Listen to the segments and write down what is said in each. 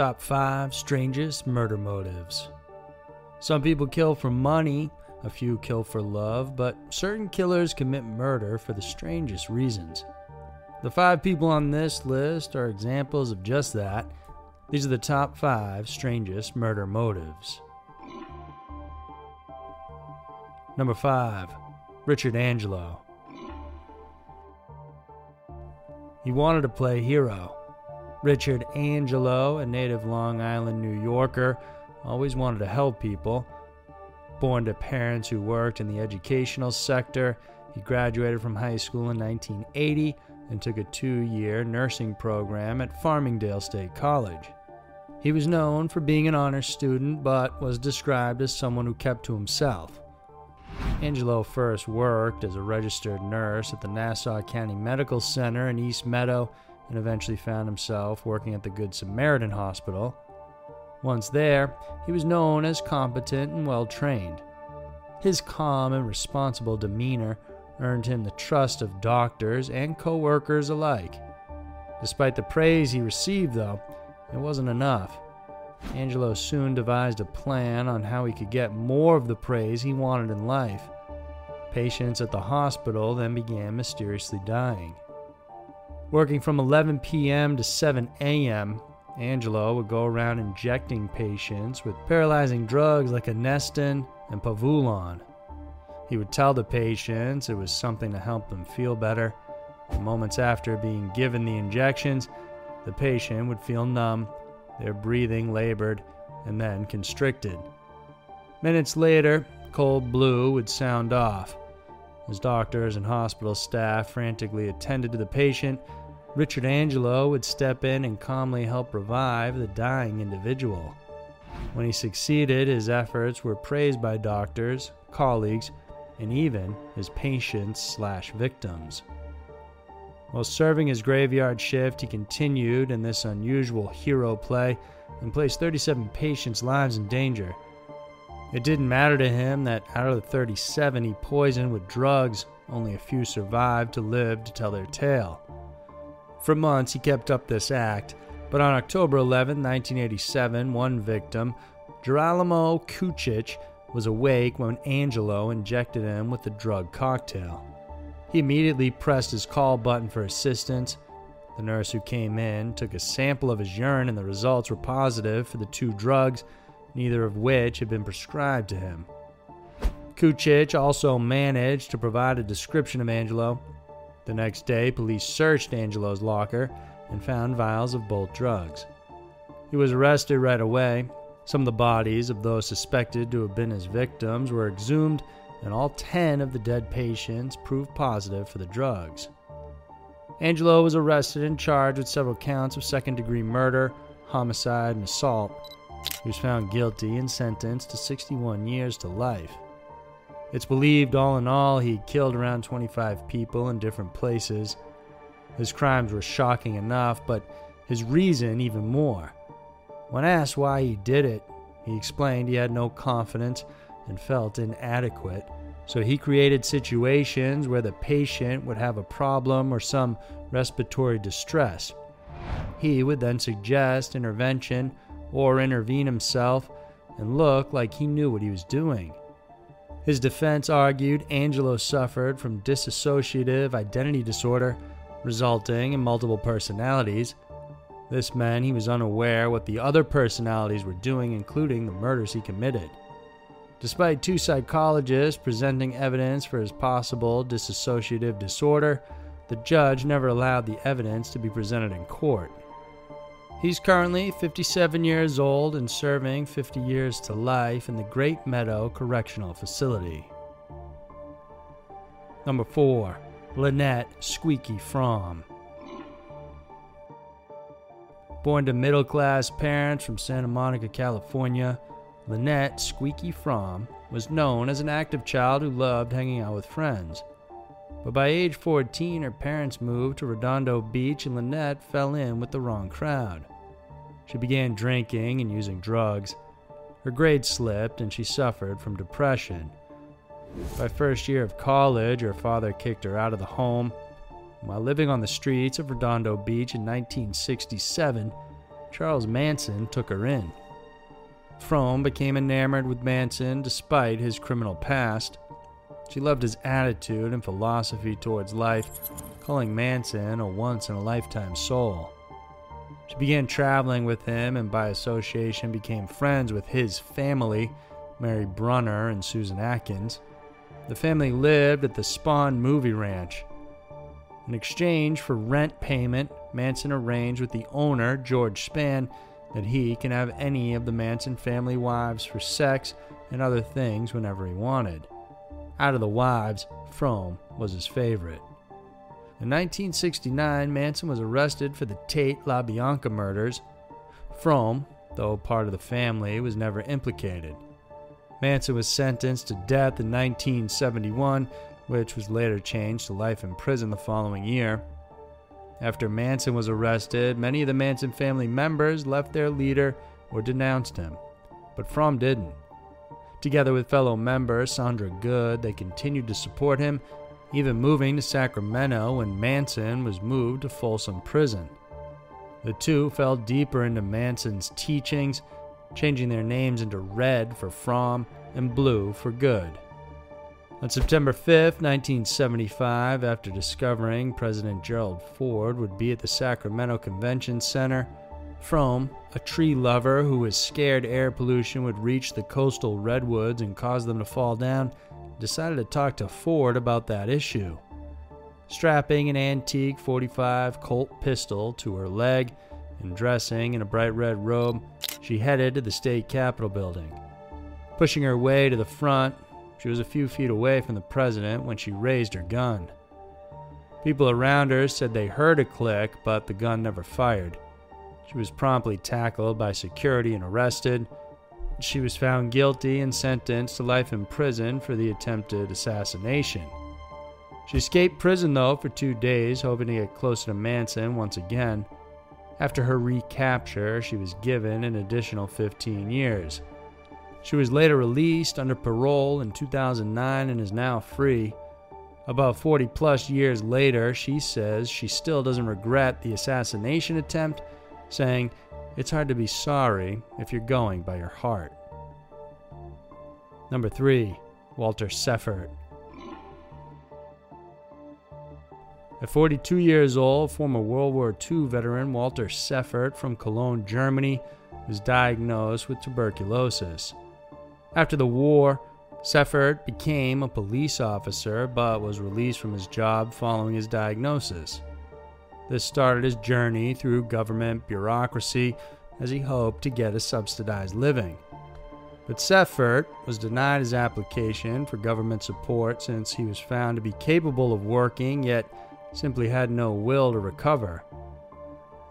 Top 5 Strangest Murder Motives. Some people kill for money, a few kill for love, but certain killers commit murder for the strangest reasons. The five people on this list are examples of just that. These are the top five strangest murder motives. Number 5. Richard Angelo. He wanted to play hero. Richard Angelo, a native Long Island New Yorker, always wanted to help people. Born to parents who worked in the educational sector, he graduated from high school in 1980 and took a two year nursing program at Farmingdale State College. He was known for being an honor student, but was described as someone who kept to himself. Angelo first worked as a registered nurse at the Nassau County Medical Center in East Meadow and eventually found himself working at the Good Samaritan Hospital. Once there, he was known as competent and well trained. His calm and responsible demeanor earned him the trust of doctors and co workers alike. Despite the praise he received, though, it wasn't enough. Angelo soon devised a plan on how he could get more of the praise he wanted in life. Patients at the hospital then began mysteriously dying. Working from 11 p.m. to 7 a.m., Angelo would go around injecting patients with paralyzing drugs like Anectine and Pavulon. He would tell the patients it was something to help them feel better. Moments after being given the injections, the patient would feel numb, their breathing labored, and then constricted. Minutes later, code blue would sound off. As doctors and hospital staff frantically attended to the patient, Richard Angelo would step in and calmly help revive the dying individual. When he succeeded, his efforts were praised by doctors, colleagues, and even his patients slash victims. While serving his graveyard shift, he continued in this unusual hero play and placed 37 patients' lives in danger. It didn't matter to him that out of the 37 he poisoned with drugs, only a few survived to live to tell their tale. For months, he kept up this act, but on October 11, 1987, one victim, Gerolamo Kucich, was awake when Angelo injected him with the drug cocktail. He immediately pressed his call button for assistance. The nurse who came in took a sample of his urine, and the results were positive for the two drugs, neither of which had been prescribed to him. Kucich also managed to provide a description of Angelo. The next day, police searched Angelo's locker and found vials of both drugs. He was arrested right away. Some of the bodies of those suspected to have been his victims were exhumed and all 10 of the dead patients proved positive for the drugs. Angelo was arrested and charged with several counts of second degree murder, homicide, and assault. He was found guilty and sentenced to 61 years to life. It's believed, all in all, he killed around 25 people in different places. His crimes were shocking enough, but his reason even more. When asked why he did it, he explained he had no confidence and felt inadequate. So he created situations where the patient would have a problem or some respiratory distress. He would then suggest intervention or intervene himself and look like he knew what he was doing. His defense argued Angelo suffered from dissociative identity disorder, resulting in multiple personalities. This meant he was unaware what the other personalities were doing, including the murders he committed. Despite two psychologists presenting evidence for his possible dissociative disorder, the judge never allowed the evidence to be presented in court. He's currently 57 years old and serving 50 years to life in the Great Meadow Correctional Facility. Number 4. Lynette Squeaky Fromme. Born to middle class parents from Santa Monica, California, Lynette Squeaky Fromme was known as an active child who loved hanging out with friends. But by age 14, her parents moved to Redondo Beach and Lynette fell in with the wrong crowd. She began drinking and using drugs. Her grades slipped and she suffered from depression. By first year of college, her father kicked her out of the home. While living on the streets of Redondo Beach in 1967, Charles Manson took her in. Fromme became enamored with Manson despite his criminal past. She loved his attitude and philosophy towards life, calling Manson a once in a lifetime soul. She began traveling with him and by association became friends with his family, Mary Brunner and Susan Atkins. The family lived at the Spahn Movie Ranch. In exchange for rent payment, Manson arranged with the owner, George Spahn, that he can have any of the Manson family wives for sex and other things whenever he wanted. Out of the wives, Fromme was his favorite. In 1969, Manson was arrested for the Tate LaBianca murders. Fromme, though part of the family, was never implicated. Manson was sentenced to death in 1971, which was later changed to life in prison the following year. After Manson was arrested, many of the Manson family members left their leader or denounced him, but Fromme didn't. Together with fellow member Sandra Good, they continued to support him, even moving to Sacramento when Manson was moved to Folsom Prison. The two fell deeper into Manson's teachings changing their names into red for Fromme and blue for good. On September 5, 1975, after discovering President Gerald Ford would be at the Sacramento Convention Center, Fromme, a tree lover who was scared air pollution would reach the coastal redwoods and cause them to fall down, decided to talk to Ford about that issue. Strapping an antique 45 Colt pistol to her leg and dressing in a bright red robe, she headed to the state capitol building. Pushing her way to the front, she was a few feet away from the president when she raised her gun. People around her said they heard a click, but the gun never fired. She was promptly tackled by security and arrested. She was found guilty and sentenced to life in prison for the attempted assassination. She escaped prison, though, for two days, hoping to get closer to Manson once again. After her recapture, she was given an additional 15 years. She was later released under parole in 2009 and is now free. About 40 plus years later, she says she still doesn't regret the assassination attempt, saying, It's hard to be sorry if you're going by your heart. Number 3. Walter Seffert. At 42 years old, former World War II veteran Walter Seffert from Cologne, Germany, was diagnosed with tuberculosis. After the war, Seffert became a police officer but was released from his job following his diagnosis. This started his journey through government bureaucracy as he hoped to get a subsidized living. But Seffert was denied his application for government support since he was found to be capable of working yet simply had no will to recover.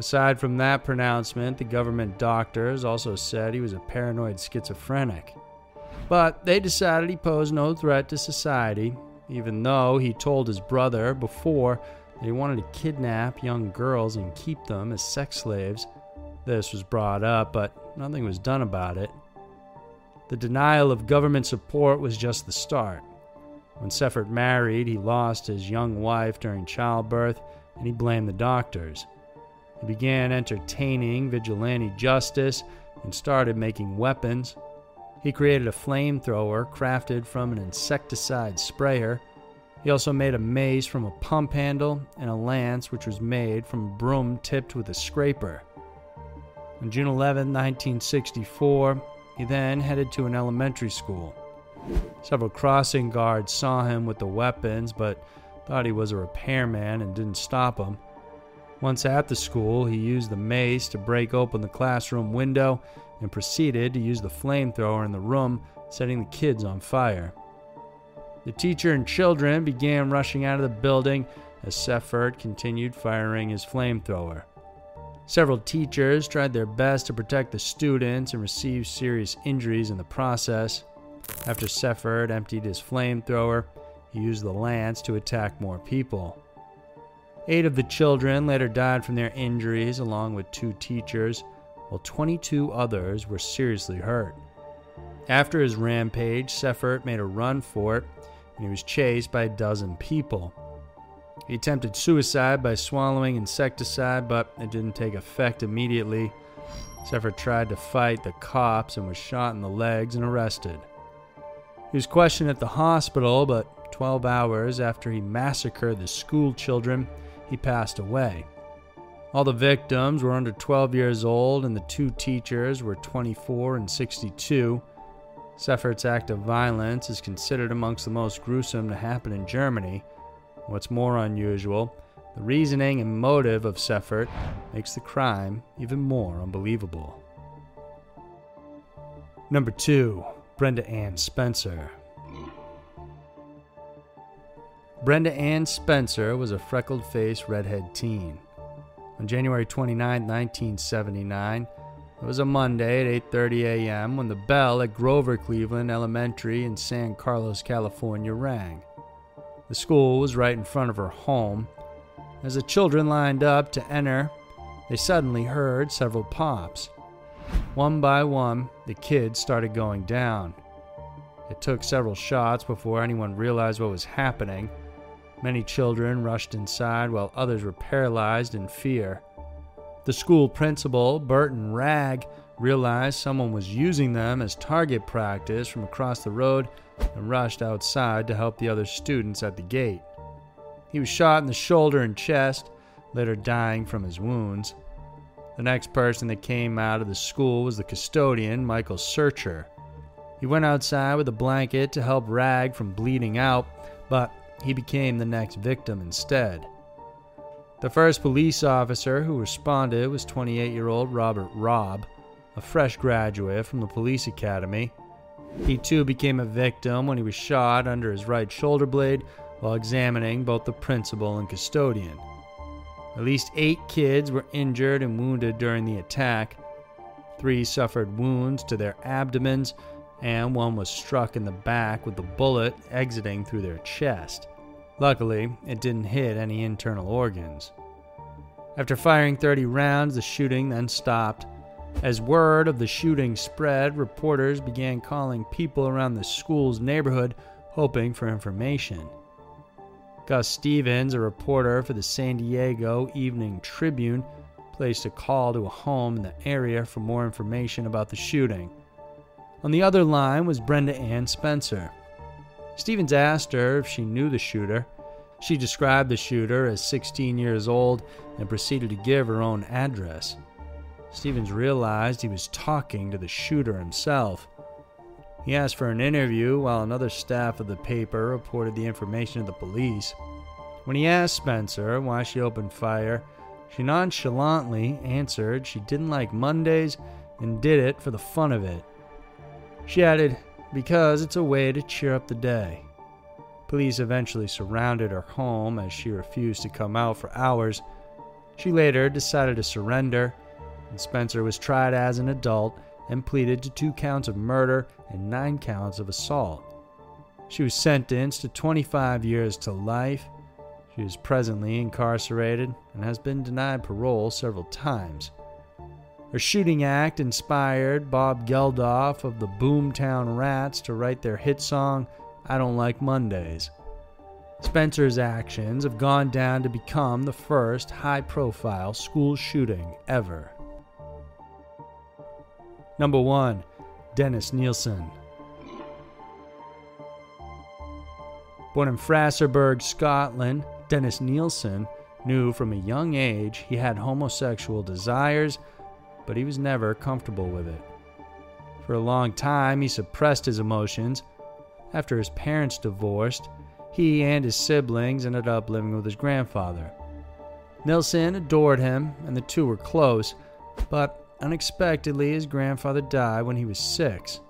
Aside from that pronouncement, the government doctors also said he was a paranoid schizophrenic. But they decided he posed no threat to society, even though he told his brother before he wanted to kidnap young girls and keep them as sex slaves. This was brought up, but nothing was done about it. The denial of government support was just the start. When Seffert married, he lost his young wife during childbirth and he blamed the doctors. He began entertaining vigilante justice and started making weapons. He created a flamethrower crafted from an insecticide sprayer. He also made a mace from a pump handle and a lance which was made from a broom tipped with a scraper. On June 11, 1964, he then headed to an elementary school. Several crossing guards saw him with the weapons, but thought he was a repairman and didn't stop him. Once at the school, he used the mace to break open the classroom window and proceeded to use the flamethrower in the room, setting the kids on fire. The teacher and children began rushing out of the building as Seffert continued firing his flamethrower. Several teachers tried their best to protect the students and received serious injuries in the process. After Seffert emptied his flamethrower, he used the lance to attack more people. Eight of the children later died from their injuries, along with two teachers, while 22 others were seriously hurt. After his rampage, Seffert made a run for it, and he was chased by a dozen people. He attempted suicide by swallowing insecticide, but it didn't take effect immediately. Seffert tried to fight the cops and was shot in the legs and arrested. He was questioned at the hospital, but 12 hours after he massacred the school children, he passed away. All the victims were under 12 years old, and the two teachers were 24 and 62. Seffert's act of violence is considered amongst the most gruesome to happen in Germany. What's more unusual, the reasoning and motive of Seffert makes the crime even more unbelievable. Number 2. Brenda Ann Spencer. Brenda Ann Spencer was a freckled faced redhead teen. On January 29, 1979, it was a Monday at 8:30 a.m. when the bell at Grover Cleveland Elementary in San Carlos, California rang. The school was right in front of her home. As the children lined up to enter, they suddenly heard several pops. One by one, the kids started going down. It took several shots before anyone realized what was happening. Many children rushed inside while others were paralyzed in fear. The school principal, Burton Wragg, realized someone was using them as target practice from across the road and rushed outside to help the other students at the gate. He was shot in the shoulder and chest, later dying from his wounds. The next person that came out of the school was the custodian, Michael Searcher. He went outside with a blanket to help Wragg from bleeding out, but he became the next victim instead. The first police officer who responded was 28 year old Robert Robb, a fresh graduate from the police academy. He too became a victim when he was shot under his right shoulder blade while examining both the principal and custodian. At least eight kids were injured and wounded during the attack. Three suffered wounds to their abdomens, and one was struck in the back with the bullet exiting through their chest. Luckily, it didn't hit any internal organs. After firing 30 rounds, the shooting then stopped. As word of the shooting spread, reporters began calling people around the school's neighborhood hoping for information. Gus Stevens, a reporter for the San Diego Evening Tribune, placed a call to a home in the area for more information about the shooting. On the other line was Brenda Ann Spencer. Stevens asked her if she knew the shooter. She described the shooter as 16 years old and proceeded to give her own address. Stevens realized he was talking to the shooter himself. He asked for an interview while another staff of the paper reported the information to the police. When he asked Spencer why she opened fire, she nonchalantly answered she didn't like Mondays and did it for the fun of it. She added, because it's a way to cheer up the day. Police eventually surrounded her home as she refused to come out for hours. She later decided to surrender, and Spencer was tried as an adult and pleaded to two counts of murder and nine counts of assault. She was sentenced to 25 years to life. She is presently incarcerated and has been denied parole several times. Her shooting act inspired Bob Geldof of the Boomtown Rats to write their hit song, I Don't Like Mondays. Spencer's actions have gone down to become the first high profile school shooting ever. Number 1. Dennis Nilsen. Born in Fraserburgh, Scotland, Dennis Nilsen knew from a young age he had homosexual desires but he was never comfortable with it. For a long time, he suppressed his emotions. After his parents divorced, he and his siblings ended up living with his grandfather. Nilsen adored him, and the two were close, but unexpectedly, his grandfather died when he was six.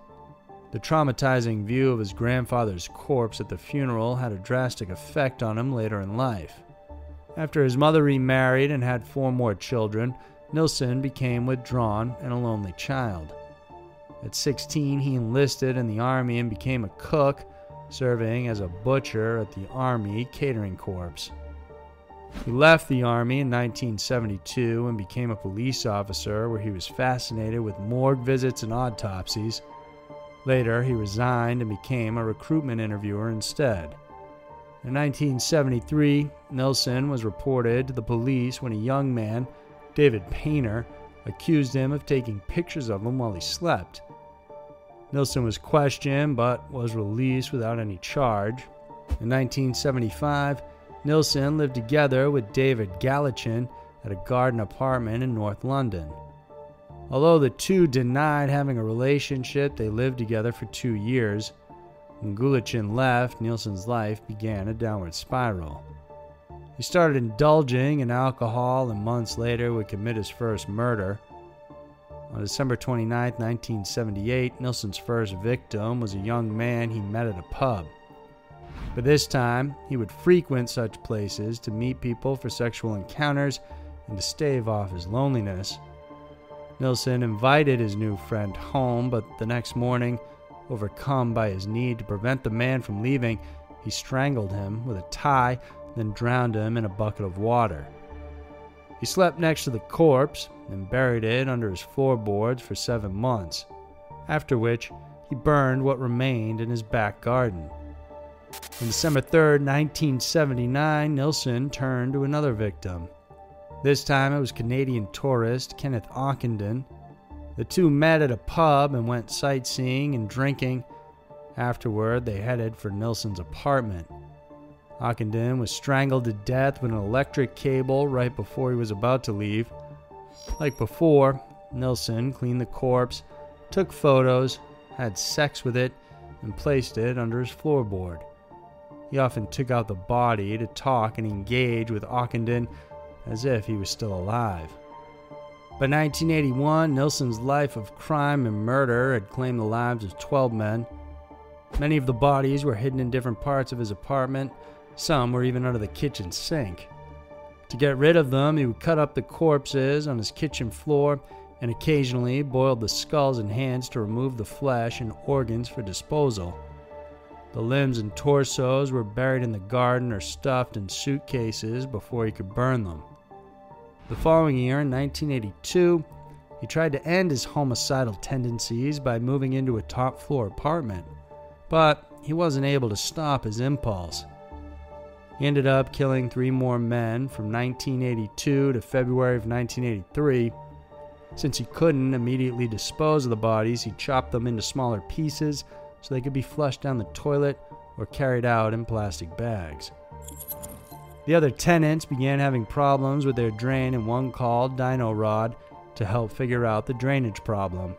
The traumatizing view of his grandfather's corpse at the funeral had a drastic effect on him later in life. After his mother remarried and had four more children, Nilsen became withdrawn and a lonely child. At 16, he enlisted in the Army and became a cook, serving as a butcher at the Army Catering Corps. He left the Army in 1972 and became a police officer, where he was fascinated with morgue visits and autopsies. Later, he resigned and became a recruitment interviewer instead. In 1973, Nilsen was reported to the police when a young man David Painter, accused him of taking pictures of him while he slept. Nilsen was questioned but was released without any charge. In 1975, Nilsen lived together with David Gallichan at a garden apartment in North London. Although the two denied having a relationship, they lived together for two years. When Gallichan left, Nilsen's life began a downward spiral. He started indulging in alcohol and months later would commit his first murder. On December 29, 1978, Nilsen's first victim was a young man he met at a pub. But this time, he would frequent such places to meet people for sexual encounters and to stave off his loneliness. Nilsen invited his new friend home, but the next morning, overcome by his need to prevent the man from leaving, he strangled him with a tie, then drowned him in a bucket of water. He slept next to the corpse and buried it under his floorboards for seven months, after which he burned what remained in his back garden. On December 3, 1979, Nilsen turned to another victim. This time it was Canadian tourist Kenneth Ockenden. The two met at a pub and went sightseeing and drinking. Afterward, they headed for Nilsen's apartment. Ockenden was strangled to death with an electric cable right before he was about to leave. Like before, Nilsen cleaned the corpse, took photos, had sex with it, and placed it under his floorboard. He often took out the body to talk and engage with Ockenden as if he was still alive. By 1981, Nilsen's life of crime and murder had claimed the lives of 12 men. Many of the bodies were hidden in different parts of his apartment, some were even under the kitchen sink. To get rid of them, he would cut up the corpses on his kitchen floor and occasionally boiled the skulls and hands to remove the flesh and organs for disposal. The limbs and torsos were buried in the garden or stuffed in suitcases before he could burn them. The following year, in 1982, he tried to end his homicidal tendencies by moving into a top floor apartment, but he wasn't able to stop his impulse. He ended up killing three more men from 1982 to February of 1983. Since he couldn't immediately dispose of the bodies, he chopped them into smaller pieces so they could be flushed down the toilet or carried out in plastic bags. The other tenants began having problems with their drain, and one called Dyno-Rod to help figure out the drainage problem.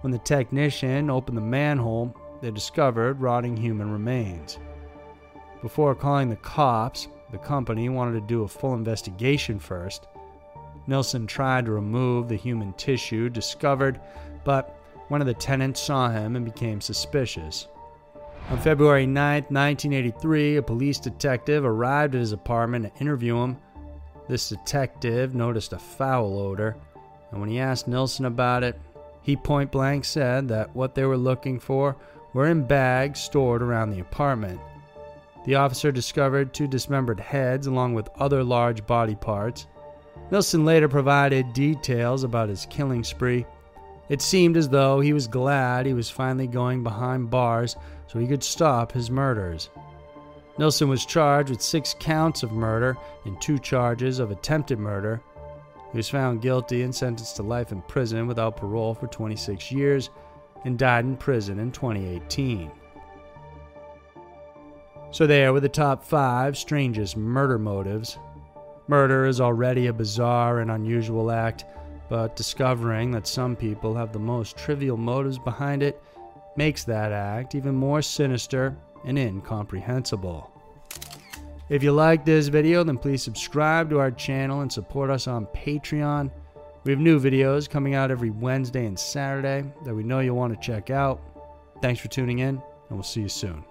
When the technician opened the manhole, they discovered rotting human remains. Before calling the cops, the company wanted to do a full investigation first. Nilsen tried to remove the human tissue discovered, but one of the tenants saw him and became suspicious. On February 9, 1983, a police detective arrived at his apartment to interview him. This detective noticed a foul odor, and when he asked Nilsen about it, he point blank said that what they were looking for were in bags stored around the apartment. The officer discovered two dismembered heads along with other large body parts. Nilsen later provided details about his killing spree. It seemed as though he was glad he was finally going behind bars so he could stop his murders. Nilsen was charged with six counts of murder and two charges of attempted murder. He was found guilty and sentenced to life in prison without parole for 26 years and died in prison in 2018. So, there were the top five strangest murder motives. Murder is already a bizarre and unusual act, but discovering that some people have the most trivial motives behind it makes that act even more sinister and incomprehensible. If you like this video, then please subscribe to our channel and support us on Patreon. We have new videos coming out every Wednesday and Saturday that we know you'll want to check out. Thanks for tuning in, and we'll see you soon.